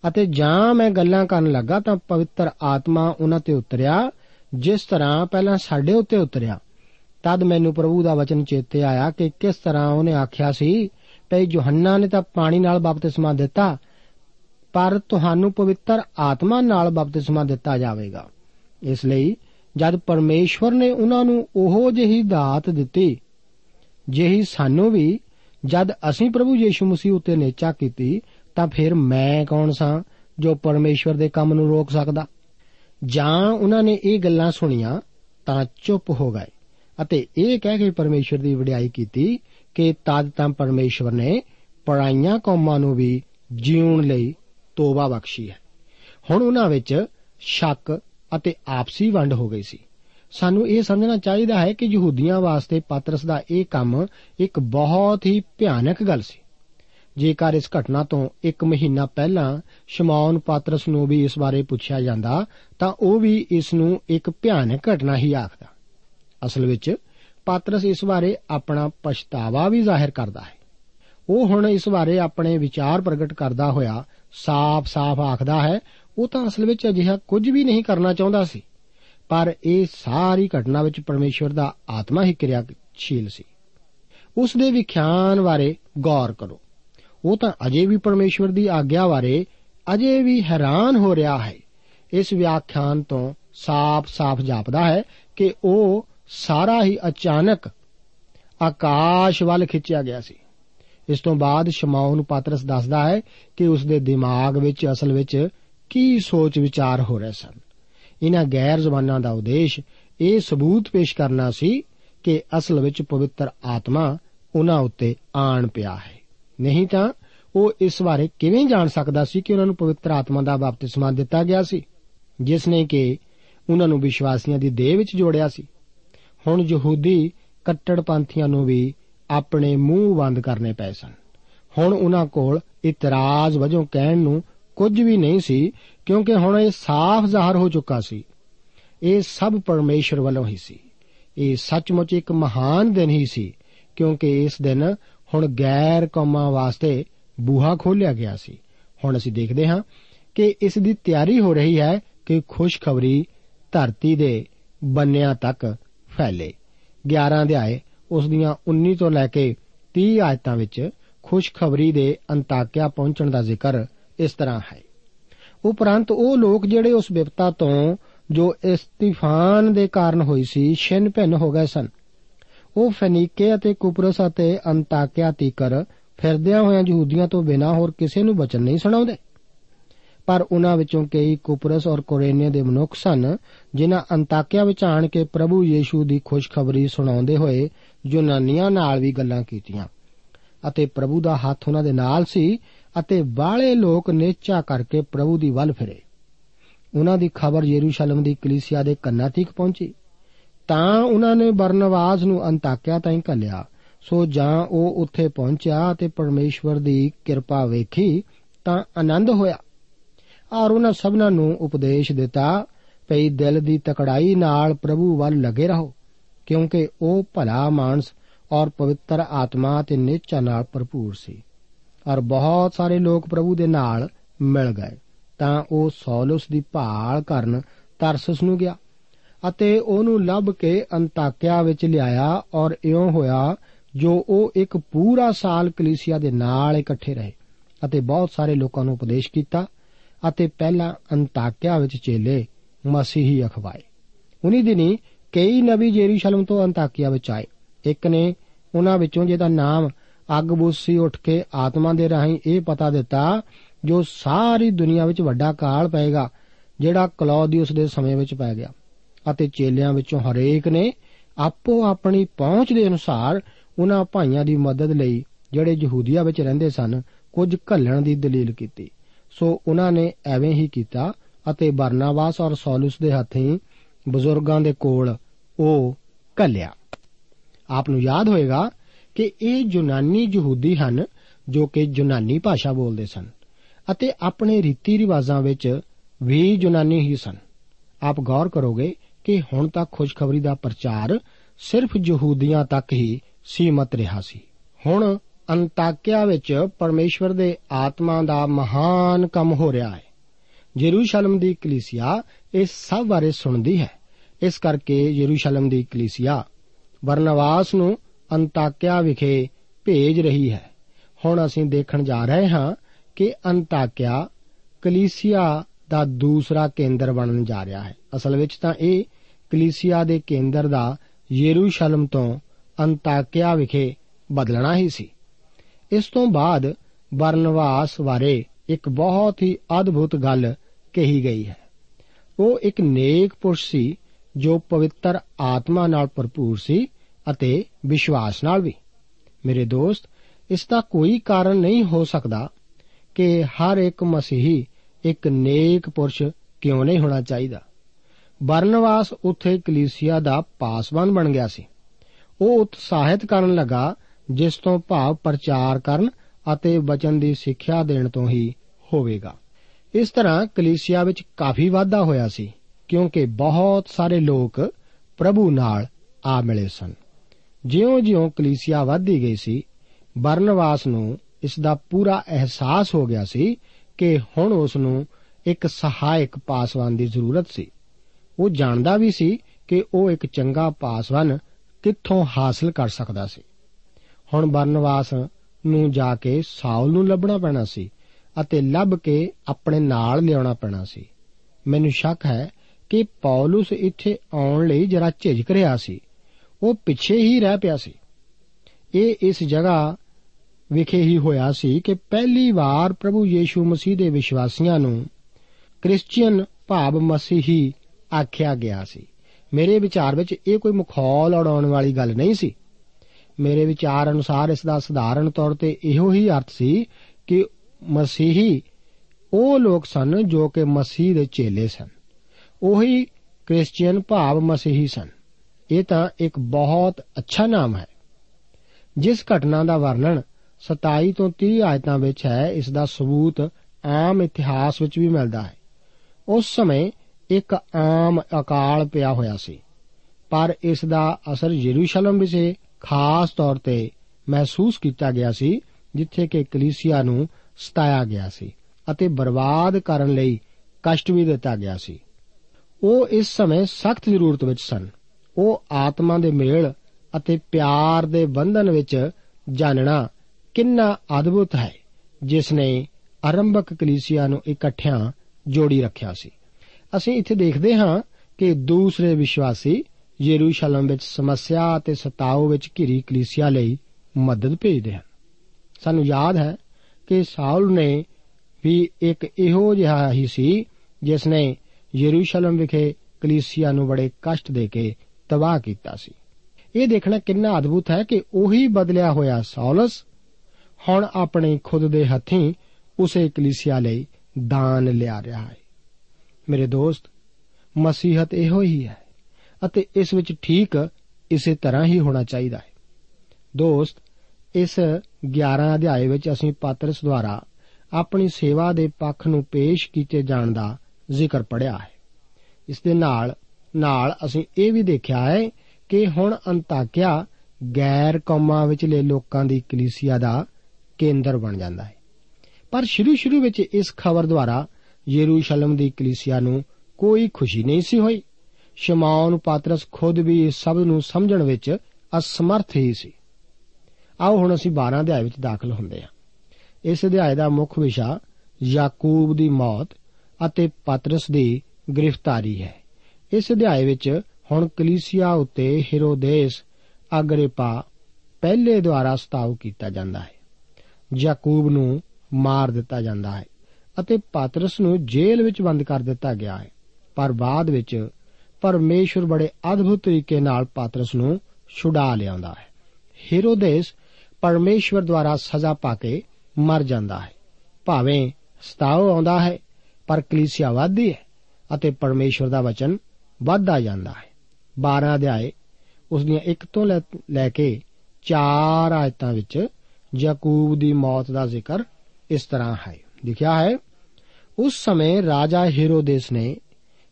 ਅਤੇ ਜਾਂ ਮੈਂ ਗੱਲਾਂ ਕਰਨ ਲੱਗਾ ਤਾਂ ਪਵਿੱਤਰ ਆਤਮਾ ਉਹਨਾਂ ਤੇ ਉਤਰਿਆ, ਜਿਸ ਤਰ੍ਹਾਂ ਪਹਿਲਾਂ ਸਾਡੇ ਉੱਤੇ ਉਤਰਿਆ। ਤਦ ਮੈਨੂੰ ਪ੍ਰਭੂ ਦਾ ਵਚਨ ਚੇਤੇ ਆਇਆ ਕਿ ਕਿਸ ਤਰ੍ਹਾਂ ਉਹਨੇ ਆਖਿਆ ਸੀ, ਭਈ ਯੋਹੰਨਾ ਨੇ ਤਾਂ ਪਾਣੀ ਨਾਲ ਬਪਤਿਸਮਾ ਦਿੱਤਾ, ਪਰ ਤੁਹਾਨੂੰ ਪਵਿੱਤਰ ਆਤਮਾ ਨਾਲ ਬਪਤਿਸਮਾ ਦਿੱਤਾ ਜਾਵੇਗਾ। ਇਸ ਲਈ ਜਦ ਪਰਮੇਸ਼ਵਰ ਨੇ ਉਹਨਾਂ ਨੂੰ ਉਹੋ ਜਿਹੀ ਦਾਤ ਦਿੱਤੀ, ਜਿਹੀ ਸਾਨੂੰ ਵੀ ਜਦ ਅਸੀਂ ਪ੍ਰਭੂ ਯੀਸ਼ੂ ਮਸੀਹ ਉੱਤੇ ਨੇਚਾ ਕੀਤੀ, ਤਾਂ ਫਿਰ ਮੈਂ ਕੌਣ ਸਾਂ ਜੋ ਪਰਮੇਸ਼ਵਰ ਦੇ ਕੰਮ ਨੂੰ ਰੋਕ ਸਕਦਾ? ਜਾਂ ਉਹਨਾਂ ਨੇ ਇਹ ਗੱਲਾਂ ਸੁਣੀਆਂ ਤਾਂ ਚੁੱਪ ਹੋ ਗਏ ਅਤੇ ਇਹ ਕਹਿ ਕੇ ਪਰਮੇਸ਼ਵਰ ਦੀ ਵਡਿਆਈ ਕੀਤੀ ਕਿ ਤਦ ਤਾਂ ਪਰਮੇਸ਼ਵਰ ਨੇ ਪਰਾਈਆਂ ਕੌਮਾਂ ਨੂੰ ਵੀ ਜੀਉਣ ਲਈ ਤੋਬਾ ਬਖਸ਼ੀ ਹੈ। ਹੁਣ ਉਹਨਾਂ ਵਿੱਚ ਸ਼ੱਕ ਅਤੇ ਆਪਸੀ ਵੰਡ ਹੋ ਗਈ ਸੀ। ਸਾਨੂੰ ਇਹ ਸਮਝਣਾ ਚਾਹੀਦਾ ਹੈ ਕਿ ਯਹੂਦੀਆਂ ਵਾਸਤੇ ਪਾਤਰਸ ਦਾ ਇਹ ਕੰਮ ਇੱਕ ਬਹੁਤ ਹੀ ਭਿਆਨਕ ਗੱਲ ਸੀ। ਜੇਕਰ ਇਸ ਘਟਨਾ ਤੋਂ ਇੱਕ ਮਹੀਨਾ ਪਹਿਲਾਂ ਸ਼ਮਾਉਨ ਪਾਤਰਸ ਨੂੰ ਵੀ ਇਸ ਬਾਰੇ ਪੁੱਛਿਆ ਜਾਂਦਾ, ਤਾਂ ਉਹ ਵੀ ਇਸ ਨੂੰ ਇੱਕ ਭਿਆਨਕ ਘਟਨਾ ਹੀ ਆਖਦਾ। ਅਸਲ ਵਿੱਚ ਪਾਤਰਸ ਇਸ ਬਾਰੇ ਆਪਣਾ ਪਛਤਾਵਾ ਵੀ ਜ਼ਾਹਿਰ ਕਰਦਾ ਹੈ। ਉਹ ਹੁਣ ਇਸ ਬਾਰੇ ਆਪਣੇ ਵਿਚਾਰ ਪ੍ਰਗਟ ਕਰਦਾ ਹੋਇਆ ਸਾਫ਼-ਸਾਫ਼ ਆਖਦਾ ਹੈ ਉਹ ਤਾਂ ਅਸਲ ਵਿੱਚ ਅਜਿਹਾ ਕੁਝ ਵੀ ਨਹੀਂ ਕਰਨਾ ਚਾਹੁੰਦਾ ਸੀ। ਪਰ ਇਹ ਸਾਰੀ ਘਟਨਾ ਵਿੱਚ ਪਰਮੇਸ਼ਵਰ ਦਾ ਆਤਮਾ ਹੀ ਕਿਰਿਆਸ਼ੀਲ ਸੀ। ਉਸ ਦੇ ਵਿਖਿਆਨ ਬਾਰੇ ਗੌਰ ਕਰੋ। ਉਹ ਤਾਂ ਅਜੇ ਵੀ ਪਰਮੇਸ਼ਵਰ ਦੀ ਆਗਿਆ ਬਾਰੇ ਅਜੇ ਵੀ ਹੈਰਾਨ ਹੋ ਰਿਹਾ ਹੈ। ਇਸ ਵਿਆਖਿਆਨ ਤੋਂ ਸਾਫ਼-ਸਾਫ਼ ਜਾਪਦਾ ਹੈ ਕਿ ਉਹ ਸਾਰਾ ਹੀ ਅਚਾਨਕ ਆਕਾਸ਼ ਵੱਲ ਖਿੱਚਿਆ ਗਿਆ ਸੀ। ਇਸ ਤੋਂ ਬਾਅਦ ਸ਼ਮਾਉਨ ਪਾਤਰਸ ਦੱਸਦਾ ਹੈ ਕਿ ਉਸ ਦੇ ਦਿਮਾਗ ਵਿੱਚ ਅਸਲ ਵਿੱਚ ਕੀ ਸੋਚ ਵਿਚਾਰ ਹੋ ਰਹੇ ਸਨ? ਇਹਨਾਂ ਗੈਰ ਜ਼ਬਾਨਾਂ ਦਾ ਉਦੇਸ਼ ਇਹ ਸਬੂਤ ਪੇਸ਼ ਕਰਨਾ ਸੀ ਕਿ ਅਸਲ ਵਿੱਚ ਪਵਿੱਤਰ ਆਤਮਾ ਉਹਨਾਂ ਉੱਤੇ ਆਣ ਪਿਆ ਹੈ। ਨਹੀਂ ਤਾਂ ਉਹ ਇਸ ਬਾਰੇ ਕਿਵੇਂ ਜਾਣ ਸਕਦਾ ਸੀ ਕਿ ਉਹਨਾਂ ਨੂੰ ਪਵਿੱਤਰ ਆਤਮਾ ਦਾ ਬਪਤਿਸਮਾ ਦਿੱਤਾ ਗਿਆ ਸੀ, ਜਿਸ ਨੇ ਕਿ ਉਹਨਾਂ ਨੂੰ ਵਿਸ਼ਵਾਸੀਆਂ ਦੀ ਦੇਹ ਵਿੱਚ ਜੋੜਿਆ ਸੀ। ਹੁਣ ਯਹੂਦੀ ਕੱਟੜਪੰਥੀਆਂ ਨੂੰ ਵੀ ਆਪਣੇ ਮੂੰਹ ਬੰਦ ਕਰਨੇ ਪਏ ਸਨ। ਹੁਣ ਉਹਨਾਂ ਕੋਲ ਇਤਰਾਜ਼ ਵਜੋਂ ਕਹਿਣ ਨੂੰ ਕੁਝ ਵੀ ਨਹੀਂ ਸੀ, ਕਿਉਂਕਿ ਹੁਣ ਇਹ ਸਾਫ਼ ਜ਼ਾਹਰ ਹੋ ਚੁੱਕਾ ਸੀ। ਇਹ ਸਭ ਪਰਮੇਸ਼ਰ ਵੱਲੋਂ ਹੀ ਸੀ। ਇਹ ਸੱਚਮੁੱਚ ਇੱਕ ਮਹਾਨ ਦਿਨ ਹੀ ਸੀ, ਕਿਉਂਕਿ ਇਸ ਦਿਨ ਹੁਣ ਗੈਰ ਕੌਮਾਂ ਵਾਸਤੇ ਬੂਹਾ ਖੋਲਿਆ ਗਿਆ ਸੀ। ਹੁਣ ਅਸੀਂ ਦੇਖਦੇ ਹਾਂ ਕਿ ਇਸ ਦੀ ਤਿਆਰੀ ਹੋ ਰਹੀ ਹੈ ਕਿ ਖੁਸ਼ਖਬਰੀ ਧਰਤੀ ਦੇ ਬੰਨਿਆਂ ਤੱਕ ਫੈਲੇ। 11 ਅਧਿਆਏ, ਉਸ ਦੀਆਂ 19 ਤੋਂ ਲੈ ਕੇ 30 ਆਇਤਾਂ ਵਿੱਚ ਖੁਸ਼ਖਬਰੀ ਦੇ ਅੰਤਾਕਿਆ ਪਹੁੰਚਣ ਦਾ ਜ਼ਿਕਰ ਇਸ ਤਰ੍ਹਾਂ ਹੈ। ਉਪਰੰਤ ਉਹ ਲੋਕ ਜਿਹੜੇ ਉਸ ਵਿਪਤਾ ਤੋਂ ਜੋ ਇਸਤੀਫਾਨ ਦੇ ਕਾਰਨ ਹੋਈ ਸੀ, ਛਿੰਨ ਭਿੰਨ ਹੋ ਗਏ ਸਨ। ਉਹ ਫੈਨੀਕੇ ਅਤੇ ਕੁਪਰਸ ਅਤੇ ਅੰਤਾਕਿਆ ਤੀਕਰ ਫਿਰਦਿਆਂ ਹੋਇਆਂ ਯਹੂਦੀਆਂ ਤੋਂ ਬਿਨਾਂ ਹੋਰ ਕਿਸੇ ਨੂੰ ਬਚਨ ਨਹੀਂ ਸੁਣਾਉਂਦੇ। ਪਰ ਉਹਨਾਂ ਵਿੱਚੋਂ ਕਈ ਕੁਪਰਸ ਔਰ ਕੋਰੇਨੀਆ ਦੇ ਮਨੁੱਖ ਸਨ, ਜਿਨ੍ਹਾਂ ਅੰਤਾਕਿਆ ਵਿੱਚ ਆਣ ਕੇ ਪ੍ਰਭੂ ਯੀਸ਼ੂ ਦੀ ਖੁਸ਼ਖਬਰੀ ਸੁਣਾਉਂਦੇ ਹੋਏ ਯੂਨਾਨੀਆਂ ਨਾਲ ਵੀ ਗੱਲਾਂ ਕੀਤੀਆਂ। ਅਤੇ ਪ੍ਰਭੂ ਦਾ ਹੱਥ ਉਹਨਾਂ ਦੇ ਨਾਲ ਸੀ ਅਤੇ ਬਾਹਲੇ ਲੋਕ ਨੇਚਾ ਕਰਕੇ ਪ੍ਰਭੂ ਦੀ ਵੱਲ ਫਿਰੇ। ਉਹਨਾਂ ਦੀ ਖਬਰ ਯਰੂਸ਼ਲਮ ਦੀ ਕਲੀਸਿਆ ਦੇ ਕੰਨਾਂ ਤੱਕ ਪਹੁੰਚੀ। ਤਾਂ ਉਹਨਾਂ ਨੇ ਬਰਨਵਾਸ ਨੂੰ ਅੰਤਾਕਿਆ ਤਾਈਂ ਘੱਲਿਆ। ਸੋ ਜਾਂ ਉਹ ਉੱਥੇ ਪਹੁੰਚਿਆ ਤੇ ਪਰਮੇਸ਼ਵਰ ਦੀ ਕਿਰਪਾ ਵੇਖੀ, ਤਾਂ ਆਨੰਦ ਹੋਇਆ। ਔਰ ਉਹਨਾਂ ਸਭਨਾਂ ਨੂੰ ਉਪਦੇਸ਼ ਦਿੱਤਾ, ਭਈ ਦਿਲ ਦੀ ਤਕੜਾਈ ਨਾਲ ਪ੍ਰਭੂ ਵੱਲ ਲੱਗੇ ਰਹੋ, ਕਿਉਂਕਿ ਉਹ ਭਲਾ ਮਾਨਸ ਔਰ ਪਵਿੱਤਰ ਆਤਮਾ ਤੇ ਨਿਚਾ ਨਾਲ ਭਰਪੂਰ ਸੀ। ਔਰ ਬਹੁਤ ਸਾਰੇ ਲੋਕ ਪ੍ਰਭੂ ਦੇ ਨਾਲ ਮਿਲ ਗਏ। ਤਾਂ ਉਹ ਸੌਲਸ ਦੀ ਭਾਲ ਕਰਨ ਤਰਸਸ ਨੂੰ ਗਿਆ ਅਤੇ ਉਹਨੂੰ ਲੱਭ ਕੇ ਅੰਤਾਕਿਆ ਵਿੱਚ ਲਿਆਇਆ ਔਰ ਇਉਂ ਹੋਇਆ ਜੋ ਉਹ ਇੱਕ ਪੂਰਾ ਸਾਲ ਕਲੀਸਿਆ ਦੇ ਨਾਲ ਇਕੱਠੇ ਰਹੇ ਅਤੇ ਬਹੁਤ ਸਾਰੇ ਲੋਕਾਂ ਨੂੰ ਉਪਦੇਸ਼ ਕੀਤਾ ਅਤੇ ਪਹਿਲਾਂ ਅੰਤਾਕਿਆ ਵਿੱਚ ਚੇਲੇ ਮਸੀਹੀ ਅਖਵਾਏ। ਉਨੀ ਦਿਨੀ ਕਈ ਨਬੀ ਜੇਰੂਸ਼ਲਮ ਤੋਂ ਅੰਤਾਕਿਆ ਵਿੱਚ ਆਏ। ਇੱਕ ਨੇ ਉਹਨਾਂ ਵਿੱਚੋਂ ਜਿਹਦਾ ਨਾਮ ਅਗਬੂਸੀ ਉੱਠ ਕੇ ਆਤਮਾ ਦੇ ਰਾਹੀਂ ਇਹ ਪਤਾ ਦਿੱਤਾ, ਜੋ ਸਾਰੀ ਦੁਨੀਆ ਵਿੱਚ ਵੱਡਾ ਕਾਲ ਪਏਗਾ, ਜਿਹੜਾ ਕਲੌਦੀਅਸ ਦੇ ਸਮੇਂ ਵਿੱਚ ਪੈ ਗਿਆ। ਅਤੇ ਚੇਲਿਆਂ ਵਿੱਚੋਂ ਹਰੇਕ ਨੇ ਆਪੋ ਆਪਣੀ ਪਹੁੰਚ ਦੇ ਅਨੁਸਾਰ ਉਹਨਾਂ ਭਾਈਆਂ ਦੀ ਮਦਦ ਲਈ, ਜਿਹੜੇ ਯਹੂਦੀਆ ਵਿੱਚ ਰਹਿੰਦੇ ਸਨ, ਕੁਝ ਘੱਲਣ ਦੀ ਦਲੀਲ ਕੀਤੀ। ਸੋ ਉਹਨਾਂ ਨੇ ਐਵੇਂ ਹੀ ਕੀਤਾ ਅਤੇ ਬਰਨਾਬਾਸ ਔਰ ਸੌਲਸ ਦੇ ਹੱਥੀਂ ਬਜ਼ੁਰਗਾਂ ਦੇ ਕੋਲ ਉਹ ਕੱਲਿਆ ਆਪ ਨੂੰ ਯਾਦ ਹੋਏਗਾ ਕਿ ਇਹ ਯੂਨਾਨੀ ਯਹੂਦੀ ਹਨ ਜੋ ਕਿ ਯੂਨਾਨੀ ਭਾਸ਼ਾ ਬੋਲਦੇ ਸਨ ਅਤੇ ਆਪਣੇ ਰੀਤੀ ਰਿਵਾਜਾਂ ਵਿੱਚ ਵੀ ਯੂਨਾਨੀ ਹੀ ਸਨ। ਆਪ ਗੌਰ ਕਰੋਗੇ ਕਿ ਹੁਣ ਤੱਕ ਖੁਸ਼ਖਬਰੀ ਦਾ ਪ੍ਰਚਾਰ ਸਿਰਫ ਯਹੂਦੀਆਂ ਤੱਕ ਹੀ ਸੀਮਤ ਰਿਹਾ ਸੀ। ਹੁਣ ਅੰਤਾਕਿਆ ਵਿੱਚ ਪਰਮੇਸ਼ਵਰ ਦੇ ਆਤਮਾ ਦਾ ਮਹਾਨ ਕੰਮ ਹੋ ਰਿਹਾ ਹੈ। ਯਰੂਸ਼ਲਮ ਦੀ ਕਲੀਸਿਆ ਇਸ ਸਭ ਬਾਰੇ ਸੁਣਦੀ ਹੈ। ਇਸ ਕਰਕੇ ਯਰੂਸ਼ਲਮ ਦੀ ਕਲੀਸਿਆ ਵਰਨਵਾਸ ਨੂੰ ਅੰਤਾਕਿਆ ਵਿਖੇ ਭੇਜ ਰਹੀ ਹੈ। ਹੁਣ ਅਸੀਂ ਦੇਖਣ ਜਾ ਰਹੇ ਹਾਂ ਕਿ ਅੰਤਾਕਿਆ ਕਲੀਸਿਆ ਦਾ ਦੂਸਰਾ ਕੇਂਦਰ ਬਣਨ ਜਾ ਰਿਹਾ ਹੈ। ਅਸਲ ਵਿੱਚ ਤਾਂ ਇਹ ਕਲੀਸਿਆ ਦੇ ਕੇਂਦਰ ਦਾ ਯਰੂਸ਼ਲਮ ਤੋਂ ਅੰਤਾਕਿਆ ਵਿਖੇ ਬਦਲਣਾ ਹੀ ਸੀ। ਇਸ ਤੋਂ ਬਾਅਦ ਬਰਨਵਾਸ ਬਾਰੇ ਇੱਕ ਬਹੁਤ ਹੀ ਅਦਭੁਤ ਗੱਲ ਕਹੀ ਗਈ ਹੈ। ਉਹ ਇੱਕ ਨੇਕ ਪੁਰਸ਼ ਸੀ ਜੋ ਪਵਿੱਤਰ ਆਤਮਾ ਨਾਲ ਭਰਪੂਰ ਸੀ ਅਤੇ ਵਿਸ਼ਵਾਸ ਨਾਲ ਵੀ। ਮੇਰੇ ਦੋਸਤ, ਇਸ ਦਾ ਕੋਈ ਕਾਰਨ ਨਹੀਂ ਹੋ ਸਕਦਾ ਕਿ ਹਰ ਇੱਕ ਮਸੀਹੀ ਇੱਕ ਨੇਕ ਪੁਰਸ਼ ਕਿਉਂ ਨਹੀਂ ਹੋਣਾ ਚਾਹੀਦਾ। ਬਰਨਵਾਸ ਉੱਥੇ ਕਲੀਸਿਆ ਦਾ ਪਾਸਵਾਨ ਬਣ ਗਿਆ ਸੀ। ਉਹ ਉਤਸ਼ਾਹਿਤ ਕਰਨ ਲੱਗਾ, ਜਿਸ ਤੋਂ ਭਾਵ ਪ੍ਰਚਾਰ ਕਰਨ ਅਤੇ ਵਚਨ ਦੀ ਸਿੱਖਿਆ ਦੇਣ ਤੋਂ ਹੀ ਹੋਵੇਗਾ। ਇਸ ਤਰ੍ਹਾਂ ਕਲੀਸਿਆ ਵਿੱਚ ਕਾਫੀ ਵਾਧਾ ਹੋਇਆ ਸੀ, ਕਿਉਂਕਿ ਬਹੁਤ ਸਾਰੇ ਲੋਕ ਪ੍ਰਭੂ ਨਾਲ ਆ ਮਿਲੇ ਸਨ। ਜਿਉਂ-ਜਿਉਂ ਕਲੀਸਿਆ ਵਧਦੀ ਗਈ ਸੀ, ਬਰਨਵਾਸ ਨੂੰ ਇਸ ਦਾ ਪੂਰਾ ਅਹਿਸਾਸ ਹੋ ਗਿਆ ਸੀ ਕਿ ਹੁਣ ਉਸ ਨੂੰ ਇੱਕ ਸਹਾਇਕ ਪਾਸਵਾਨ ਦੀ ਜ਼ਰੂਰਤ ਸੀ। ਉਹ ਜਾਣਦਾ ਵੀ ਸੀ ਕਿ ਉਹ ਇੱਕ ਚੰਗਾ ਪਾਸਵਾਨ ਕਿੱਥੋਂ ਹਾਸਲ ਕਰ ਸਕਦਾ ਸੀ। ਹੁਣ ਬਰਨਵਾਸ ਨੂੰ ਜਾ ਕੇ ਸਾਊਲ ਨੂੰ ਲੱਭਣਾ ਪੈਣਾ ਸੀ ਅਤੇ ਲੱਭ ਕੇ ਆਪਣੇ ਨਾਲ ਲਿਆਉਣਾ ਪੈਣਾ ਸੀ। ਮੈਨੂੰ ਸ਼ੱਕ ਹੈ ਕਿ ਪੌਲਸ ਇੱਥੇ ਆਉਣ ਲਈ ਜਰਾ ਝਿਜਕ ਰਿਹਾ ਸੀ। ਉਹ ਪਿੱਛੇ ਹੀ ਰਹਿ ਪਿਆ ਸੀ। ਇਹ ਇਸ ਜਗ੍ਹਾ ਵਿਖੇ ਹੀ ਹੋਇਆ ਸੀ ਕਿ ਪਹਿਲੀ ਵਾਰ ਪ੍ਰਭੂ ਯੀਸ਼ੂ ਮਸੀਹ ਦੇ ਵਿਸ਼ਵਾਸੀਆਂ ਨੂੰ ਕ੍ਰਿਸਚੀਅਨ ਭਾਵ ਮਸੀਹੀ ਆਖਿਆ ਗਿਆ ਸੀ। ਮੇਰੇ ਵਿਚਾਰ ਵਿੱਚ ਇਹ ਕੋਈ ਮਖੌਲ ਉਡਾਉਣ ਵਾਲੀ ਗੱਲ ਨਹੀਂ ਸੀ। ਮੇਰੇ ਵਿਚਾਰ ਅਨੁਸਾਰ ਇਸ ਦਾ ਸਧਾਰਨ ਤੌਰ ਤੇ ਇਹੋ ਹੀ ਅਰਥ ਸੀ ਕਿ ਮਸੀਹੀ ਉਹ ਲੋਕ ਸਨ ਜੋ ਕਿ ਮਸੀਹ ਦੇ ਚੇਲੇ ਸਨ। ਉਹੀ ਕ੍ਰਿਸਚੀਅਨ ਭਾਵ ਮਸੀਹੀ ਸਨ। ਇਹ ਤਾਂ ਇੱਕ ਬਹੁਤ ਅੱਛਾ ਨਾਮ ਹੈ। ਜਿਸ ਘਟਨਾ ਦਾ ਵਰਣਨ 27 ਤੋਂ 30 ਆਇਤਾਂ ਵਿੱਚ ਹੈ, ਇਸ ਦਾ ਸਬੂਤ ਆਮ ਇਤਿਹਾਸ ਵਿੱਚ ਵੀ ਮਿਲਦਾ ਹੈ। ਉਸ ਸਮੇਂ ਇੱਕ ਆਮ ਅਕਾਲ ਪਿਆ ਹੋਇਆ ਸੀ, ਪਰ ਇਸ ਦਾ ਅਸਰ ਯਰੂਸ਼ਲਮ ਵਿੱਚ ਖਾਸ ਤੌਰ ਤੇ ਮਹਿਸੂਸ ਕੀਤਾ ਗਿਆ ਸੀ, ਜਿੱਥੇ ਕਿ ਕਲੀਸਿਆ ਨੂੰ ਸਤਾਇਆ ਗਿਆ ਸੀ ਅਤੇ ਬਰਬਾਦ ਕਰਨ ਲਈ ਕਸ਼ਟ ਵੀ ਦਿੱਤਾ ਗਿਆ ਸੀ। ਉਹ ਇਸ ਸਮੇਂ ਸਖਤ ਜ਼ਰੂਰਤ ਵਿੱਚ ਸਨ। ਉਹ ਆਤਮਾ ਦੇ ਮੇਲ ਅਤੇ ਪਿਆਰ ਦੇ ਬੰਧਨ ਵਿੱਚ ਜਾਣਨਾ ਕਿੰਨਾ ਅਦਭੁਤ ਹੈ, ਜਿਸ ਨੇ ਆਰੰਭਕ ਕਲੀਸਿਆ ਨੂੰ ਇਕੱਠਿਆਂ ਜੋੜੀ ਰੱਖਿਆ ਸੀ। ਅਸੀਂ ਇੱਥੇ ਦੇਖਦੇ ਹਾਂ ਕਿ ਦੂਸਰੇ ਵਿਸ਼ਵਾਸੀ ਯਰੂਸ਼ਲਮ ਵਿੱਚ ਸਮੱਸਿਆ ਅਤੇ ਸਤਾਉ ਵਿੱਚ ਘਿਰੀ ਕਲੀਸਿਆ ਲਈ ਮਦਦ ਭੇਜਦੇ ਹਨ। ਸਾਨੂੰ ਯਾਦ ਹੈ ਕਿ ਸਾਊਲ ਨੇ ਵੀ ਇੱਕ ਇਹੋ ਜਿਹਾ ਹੀ ਸੀ, ਜਿਸ ਨੇ ਯਰੂਸ਼ਲਮ ਵਿਖੇ ਕਲੀਸਿਆ ਨੂੰ ਬੜੇ ਕਸ਼ਟ ਦੇ ਕੇ ਤਬਾਹ ਕੀਤਾ ਸੀ। ਇਹ ਦੇਖਣਾ ਕਿੰਨਾ ਅਦਭੁਤ ਹੈ ਕਿ ਉਹੀ ਬਦਲਿਆ ਹੋਇਆ ਸੌਲਸ ਹੁਣ ਆਪਣੇ ਖੁਦ ਦੇ ਹੱਥੀਂ ਉਸੇ ਕਲੀਸਿਆ ਲਈ ਦਾਨ ਲਿਆ ਰਿਹਾ ਹੈ। ਮੇਰੇ ਦੋਸਤ, ਮਸੀਹਤ ਇਹੋ ਹੀ ਹੈ ਅਤੇ ਇਸ ਵਿੱਚ ਠੀਕ ਇਸੇ ਤਰ੍ਹਾਂ ਹੀ ਹੋਣਾ ਚਾਹੀਦਾ ਹੈ। ਦੋਸਤ, ਇਸ 11 ਅਧਿਆਏ ਵਿੱਚ ਅਸੀਂ ਪਾਤਰਸ ਦੁਆਰਾ ਆਪਣੀ ਸੇਵਾ ਦੇ ਪੱਖ ਨੂੰ ਪੇਸ਼ ਕੀਤੇ ਜਾਣ ਦਾ ਜ਼ਿਕਰ ਪੜਿਆ ਹੈ। ਇਸ ਦੇ ਨਾਲ ਨਾਲ ਅਸੀਂ ਇਹ ਵੀ ਦੇਖਿਆ ਹੈ ਕਿ ਹੁਣ ਅੰਤਾਕਿਆ ਗੈਰ ਕੌਮਾਂ ਵਿਚਲੇ ਲੋਕਾਂ ਦੀ ਕਲੀਸਿਆ ਦਾ ਕੇਂਦਰ ਬਣ ਜਾਂਦਾ ਹੈ। ਪਰ ਸ਼ੁਰੂ-ਸ਼ੁਰੂ ਵਿੱਚ ਇਸ ਖਬਰ ਦੁਆਰਾ ਯਰੂਸ਼ਲਮ ਦੀ ਕਲੀਸਿਆ ਨੂੰ ਕੋਈ ਖੁਸ਼ੀ ਨਹੀਂ ਸੀ ਹੋਈ। ਸ਼ਮਾਉਨ ਪਾਤਰਸ ਖੁਦ ਵੀ ਇਸ ਸਭ ਨੂੰ ਸਮਝਣ ਵਿੱਚ ਅਸਮਰਥ ਹੀ ਸੀ। ਆਓ ਹੁਣ ਅਸੀਂ 12 ਅਧਿਆਇ ਵਿੱਚ ਦਾਖਲ ਹੁੰਦੇ ਹਾਂ। ਇਸ ਅਧਿਆਇ ਦਾ ਮੁੱਖ ਵਿਸ਼ਾ ਯਾਕੂਬ ਦੀ ਮੌਤ ਅਤੇ ਪਾਤਰਸ ਦੀ ਗ੍ਰਿਫਤਾਰੀ ਹੈ। ਇਸ ਅਧਿਆਇ ਵਿੱਚ ਹੁਣ ਕਲੀਸਿਆ ਉੱਤੇ ਹਿਰੋਦੇਸ ਅਗਰਿਪਾ ਪਹਿਲੇ ਦੁਆਰਾ ਸਤਾਉ ਕੀਤਾ ਜਾਂਦਾ ਹੈ, ਯਾਕੂਬ ਨੂੰ ਮਾਰ ਦਿੱਤਾ ਜਾਂਦਾ ਹੈ ਅਤੇ ਪਾਤਰਸ ਨੂੰ ਜੇਲ੍ਹ ਵਿੱਚ ਬੰਦ ਕਰ ਦਿੱਤਾ ਗਿਆ ਹੈ। ਪਰ ਬਾਅਦ ਵਿੱਚ ਪਰਮੇਸ਼ਵਰ ਬੜੇ ਅਦਭੁਤ ਤਰੀਕੇ ਨਾਲ ਪਾਤਰਸ ਨੂੰ ਛੁਡਾ ਲਿਆਉਂਦਾ ਹੈ। ਹਿਰੋਦੇਸ ਪਰਮੇਸ਼ਵਰ ਦੁਆਰਾ ਸਜ਼ਾ ਪਾ ਕੇ ਮਰ ਜਾਂਦਾ ਹੈ। ਭਾਵੇਂ ਸਤਾਉ ਆਉਂਦਾ ਹੈ, ਪਰ ਕਲੀਸਿਆ ਵਧਦੀ ਹੈ ਅਤੇ ਪਰਮੇਸ਼ਵਰ ਦਾ ਵਚਨ ਵੱਧਦਾ ਜਾਂਦਾ ਹੈ। 12 ਅਧਿਆਏ, ਉਸ ਦੀਆਂ 1 ਤੋਂ ਲੈ ਕੇ 4 ਆਇਤਾਂ ਵਿੱਚ ਯਾਕੂਬ ਦੀ ਮੌਤ ਦਾ ਜ਼ਿਕਰ ਇਸ ਤਰ੍ਹਾਂ ਹੈ। ਲਿਖਿਆ ਹੈ, ਉਸ ਸਮੇਂ ਰਾਜਾ ਹੀਰੋਦੇਸ ਨੇ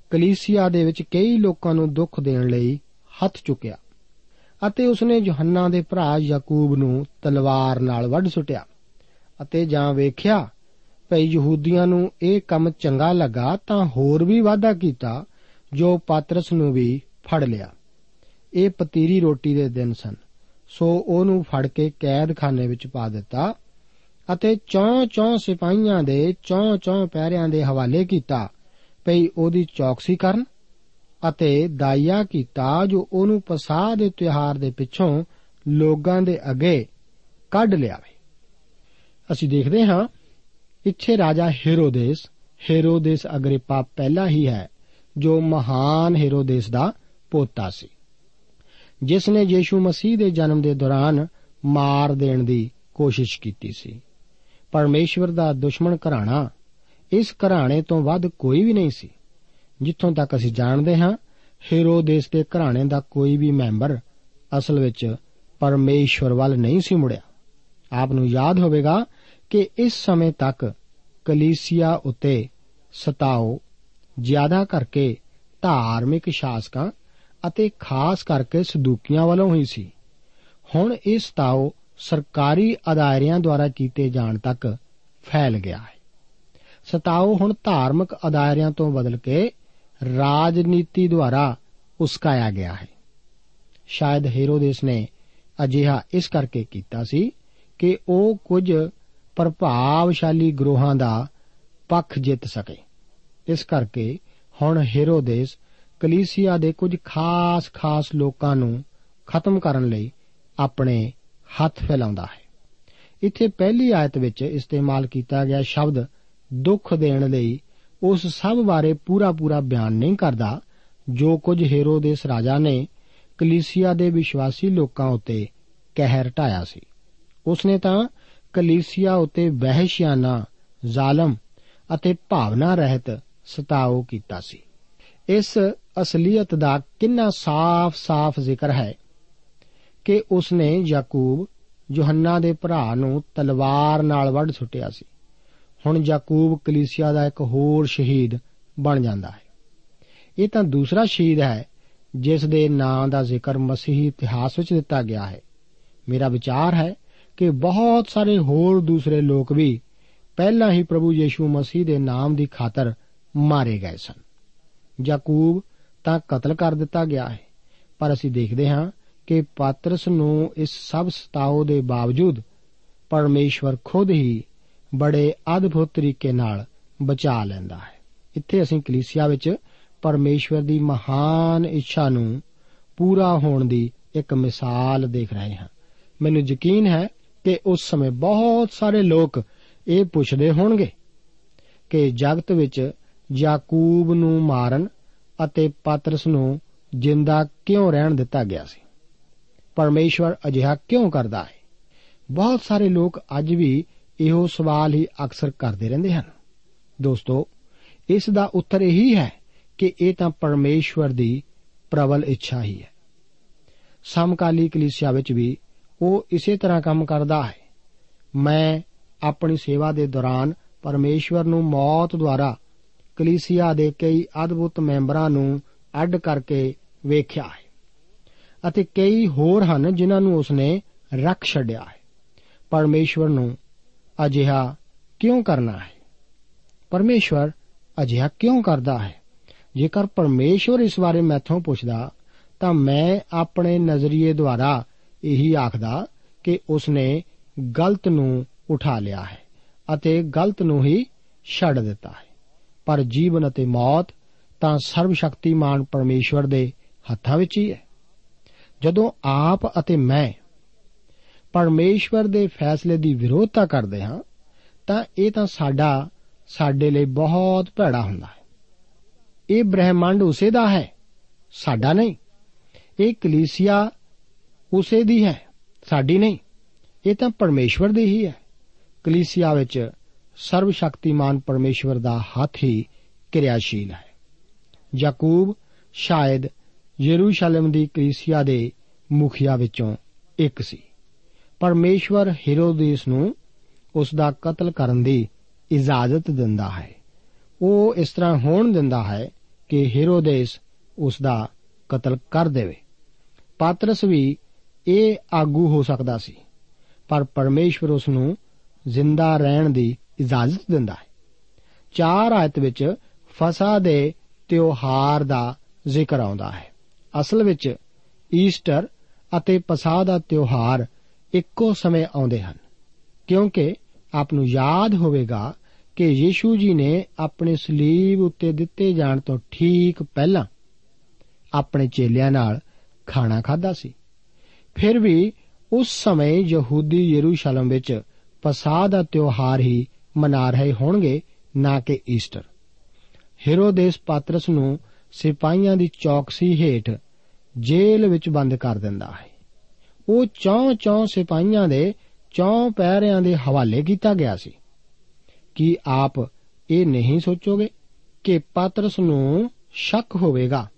ਕਲੀਸਿਆ ਦੇ ਵਿੱਚ ਕਈ ਲੋਕਾਂ ਨੂੰ ਦੁੱਖ ਦੇਣ ਲਈ ਹੱਥ ਚੁੱਕਿਆ ਅਤੇ ਉਸਨੇ ਯੋਹੰਨਾ ਦੇ ਭਰਾ ਯਾਕੂਬ ਨੂੰ ਤਲਵਾਰ ਨਾਲ ਵੱਢ ਸੁੱਟਿਆ ਅਤੇ ਜਾਂ ਵੇਖਿਆ, ਭਈ ਯਹੂਦੀਆਂ ਨੂੰ ਇਹ ਕੰਮ ਚੰਗਾ ਲੱਗਾ ਤਾਂ ਹੋਰ ਵੀ ਵਾਅਦਾ ਕੀਤਾ ਜੋ ਪਾਤਰਸ ਨੂੰ ਵੀ ਫੜ ਲਿਆ। ਇਹ ਪਤੀਰੀ ਰੋਟੀ ਦੇ ਦਿਨ ਸਨ। ਸੋ ਉਹਨੂੰ ਫੜ ਕੇ ਕੈਦਖਾਨੇ ਵਿੱਚ ਪਾ ਦਿੱਤਾ ਅਤੇ ਚੌਂ ਚੌਂ ਸਿਪਾਹੀਆਂ ਦੇ ਚੌਂ ਚੌਂ ਪਹਿਰਿਆਂ ਦੇ ਹਵਾਲੇ ਕੀਤਾ ਭਈ ਉਹਦੀ ਚੌਕਸੀ ਕਰਨ ਅਤੇ ਦਾਇਆ ਕੀਤਾ ਜੋ ਉਹਨੂੰ ਪਸਾਹ ਦੇ ਤਿਉਹਾਰ ਦੇ ਪਿੱਛੋਂ ਲੋਕਾਂ ਦੇ ਅੱਗੇ ਕੱਢ ਲਿਆਵੇ। ਅਸੀਂ ਦੇਖਦੇ ਹਾਂ, ਇੱਥੇ ਰਾਜਾ ਹੈਰੋਦੇਸ ਹੈਰੋਦੇਸ ਅਗਰੀਪਾ ਪਹਿਲਾ ਹੀ ਹੈ। ਜੋ ਮਹਾਨ ਹੈਰੋਦੇਸ ਦਾ ਪੋਤਾ ਸੀ। ਜਿਸ ਨੇ ਯੀਸ਼ੂ ਮਸੀਹ ਦੇ ਜਨਮ ਦੇ ਦੌਰਾਨ ਮਾਰ ਦੇਣ ਦੀ ਕੋਸ਼ਿਸ਼ ਕੀਤੀ ਸੀ। ਪਰਮੇਸ਼ਵਰ ਦਾ ਦੁਸ਼ਮਣ ਘਰਾਣਾ ਇਸ ਘਰਾਣੇ ਤੋਂ ਵੱਧ ਕੋਈ ਵੀ ਨਹੀਂ ਸੀ। ਜਿੱਥੋਂ ਤੱਕ ਅਸੀਂ ਜਾਣਦੇ ਹਾਂ, ਹੈਰੋਦੇਸ ਦੇ ਘਰਾਣੇ ਦਾ ਕੋਈ ਵੀ ਮੈਂਬਰ ਅਸਲ ਵਿੱਚ ਪਰਮੇਸ਼ਵਰ ਵੱਲ ਨਹੀਂ ਸੀ ਮੁੜਿਆ। ਆਪ ਨੂੰ ਯਾਦ ਹੋਵੇਗਾ ਕਿ ਇਸ ਸਮੇਂ ਤੱਕ ਕਲੀਸਿਆ ਉਤੇ ਸਤਾਓ ਜ਼ਿਆਦਾ ਕਰਕੇ ਧਾਰਮਿਕ ਸ਼ਾਸਕਾਂ ਅਤੇ ਖਾਸ ਕਰਕੇ ਸਦੂਕੀਆਂ ਵੱਲੋਂ ਹੀ ਸੀ। ਹੁਣ ਇਹ ਸਤਾਓ ਸਰਕਾਰੀ ਅਦਾਰਿਆਂ ਦੁਆਰਾ ਕੀਤੇ ਜਾਣ ਤੱਕ ਫੈਲ ਗਿਆ ਹੈ। ਸਤਾਓ ਹੁਣ ਧਾਰਮਿਕ ਅਦਾਰਿਆਂ ਤੋਂ ਬਦਲ ਕੇ ਰਾਜਨੀਤੀ ਦੁਆਰਾ ਉਸਕਾਇਆ ਗਿਆ ਹੈ। ਸ਼ਾਇਦ ਹੈਰੋਦੇਸ ਨੇ ਅਜਿਹਾ ਇਸ ਕਰਕੇ ਕੀਤਾ ਸੀ ਕਿ ਉਹ ਕੁਝ ਪ੍ਰਭਾਵਸ਼ਾਲੀ ਗਰੋਹਾਂ ਦਾ ਪੱਖ ਜਿੱਤ ਸਕੇ। ਇਸ ਕਰਕੇ ਹੁਣ ਹੈਰੋਦੇਸ ਕਲੀਸਿਆ ਦੇ ਕੁਝ ਖਾਸ-ਖਾਸ ਲੋਕਾਂ ਨੂੰ ਖਤਮ ਕਰਨ ਲਈ ਆਪਣੇ ਹੱਥ ਫੈਲਾਉਂਦਾ ਹੈ। ਇੱਥੇ ਪਹਿਲੀ ਆਇਤ ਵਿੱਚ ਇਸਤੇਮਾਲ ਕੀਤਾ ਗਿਆ ਸ਼ਬਦ ਦੁੱਖ ਦੇਣ ਲਈ ਉਸ ਸਭ ਬਾਰੇ ਪੂਰਾ-ਪੂਰਾ ਬਿਆਨ ਨਹੀਂ ਕਰਦਾ, ਜੋ ਕੁਝ ਹੈਰੋਦੇਸ ਰਾਜਾ ਨੇ ਕਲੀਸਿਆ ਦੇ ਵਿਸ਼ਵਾਸੀ ਲੋਕਾਂ ਉੱਤੇ ਕਹਿਰ ਢਾਇਆ ਸੀ। ਉਸਨੇ ਤਾਂ ਕਲੀਸਿਆ ਉੱਤੇ ਵਹਿਸ਼ਿਆਨਾ, ਜ਼ਾਲਮ ਅਤੇ ਭਾਵਨਾ ਰਹਿਤ ਸਤਾਓ ਕੀਤਾ ਸੀ। ਇਸ ਅਸਲੀਅਤ ਦਾ ਕਿੰਨਾ ਸਾਫ਼-ਸਾਫ਼ ਜ਼ਿਕਰ ਹੈ ਕਿ ਉਸਨੇ ਯਾਕੂਬ ਯੋਹੰਨਾ ਦੇ ਭਰਾ ਨੂੰ ਤਲਵਾਰ ਨਾਲ ਵੱਢ ਸੁੱਟਿਆ ਸੀ। ਹੁਣ ਯਾਕੂਬ ਕਲੀਸਿਆ ਦਾ ਇੱਕ ਹੋਰ ਸ਼ਹੀਦ ਬਣ ਜਾਂਦਾ ਹੈ। ਇਹ ਤਾਂ ਦੂਸਰਾ ਸ਼ਹੀਦ ਹੈ ਜਿਸ ਦੇ ਨਾਂ ਦਾ ਜ਼ਿਕਰ ਮਸੀਹੀ ਇਤਿਹਾਸ ਵਿੱਚ ਦਿੱਤਾ ਗਿਆ ਹੈ। ਮੇਰਾ ਵਿਚਾਰ ਹੈ ਕਿ ਬਹੁਤ ਸਾਰੇ ਹੋਰ ਦੂਸਰੇ ਲੋਕ ਵੀ ਪਹਿਲਾਂ ਹੀ ਪ੍ਰਭੂ ਯੀਸ਼ੂ ਮਸੀਹ ਦੇ ਨਾਮ ਦੀ ਖਾਤਰ ਮਾਰੇ ਗਏ ਸਨ। ਯਾਕੂਬ ਤਾਂ ਕਤਲ ਕਰ ਦਿੱਤਾ ਗਿਆ ਹੈ। ਪਰ ਅਸੀਂ ਦੇਖਦੇ ਹਾਂ ਕਿ ਪਾਤਰਸ ਨੂੰ ਇਸ ਸਭ ਸਤਾਓ ਦੇ ਬਾਵਜੂਦ ਪਰਮੇਸ਼ਵਰ ਖੁਦ ਹੀ ਬੜੇ ਅਦਭੁਤ ਤਰੀਕੇ ਨਾਲ ਬਚਾ ਲੈਂਦਾ ਹੈ। ਇੱਥੇ ਅਸੀਂ ਕਲੀਸਿਆ ਵਿੱਚ ਪਰਮੇਸ਼ਵਰ ਦੀ ਮਹਾਨ ਇੱਛਾ ਨੂੰ ਪੂਰਾ ਹੋਣ ਦੀ ਇੱਕ ਮਿਸਾਲ ਦੇਖ ਰਹੇ ਹਾਂ। ਮੈਨੂੰ ਯਕੀਨ ਹੈ ਕਿ ਉਸ ਸਮੇਂ ਬਹੁਤ ਸਾਰੇ ਲੋਕ ਇਹ ਪੁੱਛਦੇ ਹੋਣਗੇ ਕਿ ਜਗਤ ਵਿੱਚ ਯਾਕੂਬ ਨੂੰ ਮਾਰਨ ਅਤੇ ਪਾਤਰਸ ਨੂੰ ਜਿੰਦਾ ਕਿਉਂ ਰਹਿਣ ਦਿੱਤਾ ਗਿਆ ਸੀ? ਪਰਮੇਸ਼ਵਰ ਅਜਿਹਾ ਕਿਉਂ ਕਰਦਾ ਹੈ? ਬਹੁਤ ਸਾਰੇ ਲੋਕ ਅੱਜ ਵੀ ਇਹੋ ਸਵਾਲ ਹੀ ਅਕਸਰ ਕਰਦੇ ਰਹਿੰਦੇ ਹਨ। ਦੋਸਤੋ, ਇਸ ਦਾ ਉੱਤਰ ਇਹੀ ਹੈ ਕਿ ਇਹ ਤਾਂ ਪਰਮੇਸ਼ਵਰ ਦੀ ਪ੍ਰਬਲ ਇੱਛਾ ਹੀ ਹੈ। ਸਮਕਾਲੀ ਕਲੀਸਿਆ ਵਿੱਚ ਵੀ ਉਹ ਇਸੇ ਤਰ੍ਹਾਂ ਕੰਮ ਕਰਦਾ ਹੈ। ਮੈਂ ਆਪਣੀ ਸੇਵਾ ਦੇ ਦੌਰਾਨ ਪਰਮੇਸ਼ਵਰ ਨੂੰ ਮੌਤ ਦੁਆਰਾ ਕਲੀਸਿਆ ਦੇ ਕਈ ਅਦਭੁਤ ਮੈਂਬਰਾਂ ਨੂੰ ਅੱਡ ਕਰਕੇ ਵੇਖਿਆ ਹੈ ਅਤੇ ਕਈ ਹੋਰ ਹਨ ਜਿਨ੍ਹਾਂ ਨੂੰ ਉਸਨੇ ਰੱਖ ਛੱਡਿਆ ਹੈ। ਪਰਮੇਸ਼ਵਰ ਨੂੰ ਅਜਿਹਾ ਕਿਉਂ ਕਰਨਾ ਹੈ? ਪਰਮੇਸ਼ਵਰ ਅਜਿਹਾ ਕਿਉਂ ਕਰਦਾ ਹੈ? ਜੇਕਰ ਪਰਮੇਸ਼ਵਰ ਇਸ ਬਾਰੇ ਮੈਥੋਂ ਪੁੱਛਦਾ, ਤਾਂ ਮੈਂ ਆਪਣੇ ਨਜ਼ਰੀਏ ਦੁਆਰਾ ਇਹੀ ਆਖਦਾ ਕਿ ਉਸਨੇ ਗਲਤ ਨੂੰ ਉਠਾ ਲਿਆ ਹੈ ਅਤੇ ਗਲਤ ਨੂੰ ਹੀ ਛੱਡ ਦਿੱਤਾ ਹੈ। ਪਰ ਜੀਵਨ ਅਤੇ ਮੌਤ ਤਾਂ ਸਰਵ ਸ਼ਕਤੀਮਾਨ ਪਰਮੇਸ਼ਵਰ ਦੇ ਹੱਥਾਂ ਵਿੱਚ ਹੀ ਹੈ। ਜਦੋਂ ਆਪ ਅਤੇ ਮੈਂ ਪਰਮੇਸ਼ਵਰ ਦੇ ਫੈਸਲੇ ਦੀ ਵਿਰੋਧਤਾ ਕਰਦੇ ਹਾਂ, ਤਾਂ ਇਹ ਤਾਂ ਸਾਡਾ, ਸਾਡੇ ਲਈ ਬਹੁਤ ਭੈੜਾ ਹੁੰਦਾ ਹੈ। ਇਹ ਬ੍ਰਹਿਮੰਡ ਉਸੇ ਦਾ ਹੈ, ਸਾਡਾ ਨਹੀਂ। ਇਹ ਕਲੀਸਿਆ ਉਸੇ ਦੀ ਹੈ, ਸਾਡੀ ਨਹੀਂ। ਇਹ ਤਾਂ ਪਰਮੇਸ਼ਵਰ ਦੀ ਹੀ ਹੈ। ਕਲੀਸਿਆ ਵਿੱਚ ਸਰਵ ਸ਼ਕਤੀਮਾਨ ਪਰਮੇਸ਼ਵਰ ਦਾ ਹੱਥ ਹੀ ਕਿਰਿਆਸ਼ੀਲ ਹੈ। ਯਾਕੂਬ ਸ਼ਾਇਦ ਯਰੂਸ਼ਲਮ ਦੀ ਕਲੀਸਿਆ ਦੇ ਮੁਖੀਆ ਵਿੱਚੋਂ ਇੱਕ ਸੀ। ਪਰਮੇਸ਼ਵਰ ਹੈਰੋਦੇਸ ਨੂੰ ਉਸ ਦਾ ਕਤਲ ਕਰਨ ਦੀ ਇਜਾਜ਼ਤ ਦਿੰਦਾ ਹੈ। ਉਹ ਇਸ ਤਰ੍ਹਾਂ ਹੋਣ ਦਿੰਦਾ ਹੈ ਕਿ ਹੈਰੋਦੇਸ ਉਸ ਦਾ ਕਤਲ ਕਰ ਦੇਵੇ। ਪਾਤਰਸ ਵੀ ਇਹ ਆਗੂ ਹੋ ਸਕਦਾ ਸੀ, ਪਰ ਪਰਮੇਸ਼ਵਰ ਉਸ ਨੂੰ ਜ਼ਿੰਦਾ ਰਹਿਣ ਦੀ ਇਜਾਜ਼ਤ ਦਿੰਦਾ ਹੈ। ਚਾਰ ਆਇਤ ਵਿੱਚ ਫਸਾ ਦੇ ਤਿਉਹਾਰ ਦਾ ਜ਼ਿਕਰ ਆਉਂਦਾ ਹੈ। ਅਸਲ ਵਿੱਚ ਈਸਟਰ ਅਤੇ ਪਸਾਹ ਦਾ ਤਿਉਹਾਰ ਇੱਕੋ ਸਮੇਂ ਆਉਂਦੇ ਹਨ, ਕਿਉਂਕਿ ਆਪ ਨੂੰ ਯਾਦ ਹੋਵੇਗਾ ਕਿ ਯੀਸ਼ੂ ਜੀ ਨੇ ਆਪਣੇ ਸਲੀਬ ਉੱਤੇ ਦਿੱਤੇ ਜਾਣ ਤੋਂ ਠੀਕ ਪਹਿਲਾਂ ਆਪਣੇ ਚੇਲਿਆਂ ਨਾਲ ਖਾਣਾ ਖਾਦਾ ਸੀ। ਫਿਰ ਵੀ ਉਸ ਸਮੇਂ ਯਹੂਦੀ ਯਰੂਸ਼ਲਮ ਵਿੱਚ ਪਸਾਹ ਦਾ ਤਿਉਹਾਰ ਹੀ ਮਨਾ ਰਹੇ ਹੋਣਗੇ, ਨਾ ਕਿ ਈਸਟਰ। ਹੈਰੋਦੇਸ ਪਾਤਰਸ ਨੂੰ ਸਿਪਾਹੀਆਂ ਦੀ ਚੌਕਸੀ ਹੇਠ ਜੇਲ੍ਹ ਵਿੱਚ ਬੰਦ ਕਰ ਦਿੰਦਾ ਹੈ। ਉਹ ਚੌਂ ਚੌਂ ਸਿਪਾਹੀਆਂ ਦੇ ਚੌਂ ਪਹਿਰਿਆਂ ਦੇ ਹਵਾਲੇ ਕੀਤਾ ਗਿਆ ਸੀ। ਕੀ ਆਪ ਇਹ ਨਹੀਂ ਸੋਚੋਗੇ ਕਿ ਪਾਤਰਸ ਨੂੰ ਸ਼ੱਕ ਹੋਵੇਗਾ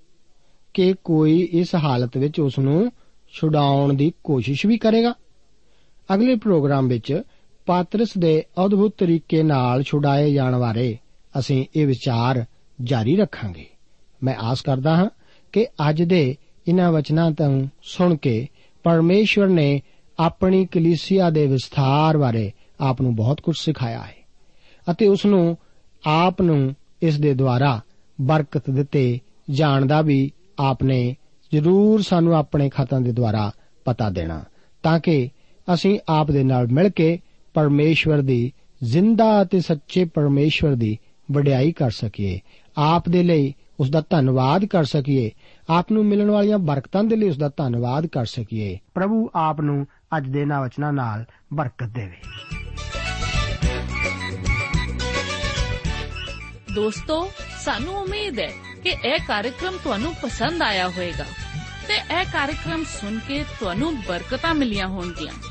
ਕਿ ਕੋਈ ਇਸ ਹਾਲਤ ਵਿੱਚ ਉਸ ਨੂੰ ਛੁਡਾਉਣ ਦੀ ਕੋਸ਼ਿਸ਼ ਵੀ ਕਰੇਗਾ? ਅਗਲੇ ਪ੍ਰੋਗਰਾਮ ਵਿੱਚ ਪਾਤਰਸ ਦੇ ਅਦਭੁਤ ਤਰੀਕੇ ਨਾਲ ਛੁਡਾਏ ਜਾਣ ਬਾਰੇ ਅਸੀਂ ਇਹ ਵਿਚਾਰ ਜਾਰੀ ਰੱਖਾਂਗੇ। ਮੈਂ ਆਸ ਕਰਦਾ ਹਾਂ ਕਿ ਅੱਜ ਦੇ ਇਹਨਾਂ ਵਚਨਾਂ ਤੋਂ ਸੁਣ ਕੇ ਪਰਮੇਸ਼ਵਰ ਨੇ ਆਪਣੀ ਕਲੀਸਿਆ ਦੇ ਵਿਸਥਾਰ ਬਾਰੇ ਆਪ ਨੂੰ ਬਹੁਤ ਕੁਝ ਸਿਖਾਇਆ ਹੈ ਅਤੇ ਉਸ ਨੂੰ ਆਪ ਨੂੰ ਇਸ ਦੇ ਦੁਆਰਾ ਬਰਕਤ ਦਿੱਤੇ ਜਾਣ ਦਾ ਵੀ ਆਪਨੇ ਜ਼ਰੂਰ ਸਾਨੂੰ ਆਪਣੇ ਖਾਤਾਂ ਦੇ ਦੁਆਰਾ ਪਤਾ ਦੇਣਾ, ਤਾਂ ਕਿ ਅਸੀਂ ਆਪ ਦੇ ਨਾਲ ਮਿਲ ਕੇ ਪਰਮੇਸ਼ਵਰ ਦੀ, ਜ਼ਿੰਦਾ ਅਤੇ ਸੱਚੇ ਪਰਮੇਸ਼ਵਰ ਦੀ ਵਡਿਆਈ ਕਰ ਸਕੀਏ। ਆਪ ਦੇ ਲਈ ਉਸ ਦਾ ਧੰਨਵਾਦ ਕਰ ਸਕੀਏ। ਆਪ ਨੂੰ ਮਿਲਣ ਵਾਲੀਆਂ ਬਰਕਤਾਂ ਦੇ ਲਈ ਉਸ ਦਾ ਧੰਨਵਾਦ ਕਰ ਸਕੀਏ। ਪ੍ਰਭੂ ਆਪ ਨੂੰ ਅੱਜ ਦੇ ਨਾ ਵਚਨਾਂ ਨਾਲ ਬਰਕਤ ਦੇਵੇ।
ਦੋਸਤੋ, ਸਾਨੂੰ ਉਮੀਦ ਹੈ ਕਿ ਇਹ ਕਾਰਜਕ੍ਰਮ ਤੁਹਾਨੂੰ ਪਸੰਦ ਆਇਆ ਹੋਵੇਗਾ ਤੇ ਇਹ ਕਾਰਜਕ੍ਰਮ ਸੁਣ ਕੇ ਤੁਹਾਨੂੰ ਬਰਕਤਾਂ ਮਿਲੀਆਂ ਹੋਣਗੀਆਂ।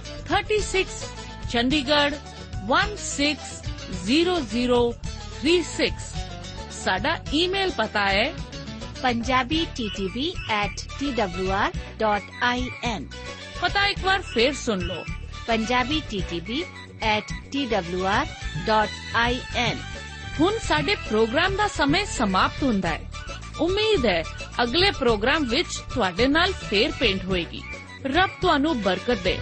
36 Chandigarh 160036 ਸਾਡਾ ਈਮੇਲ ਪਤਾ ਹੈ
punjabi.ttb@twr.in
ਪਤਾ ਇੱਕ ਵਾਰ ਫੇਰ ਸੁਣ ਲਓ
punjabi.ttb@twr.in
ਹੁਣ ਸਾਡੇ ਪ੍ਰੋਗਰਾਮ ਦਾ ਸਮੇਂ ਸਮਾਪਤ ਹੁੰਦਾ ਹੈ ਉਮੀਦ ਹੈ ਅਗਲੇ ਪ੍ਰੋਗਰਾਮ ਵਿੱਚ ਤੁਹਾਡੇ ਨਾਲ ਫੇਰ ਪੇਂਟ ਹੋਏਗੀ ਰੱਬ ਤੁਹਾਨੂੰ ਬਰਕਤ ਦੇ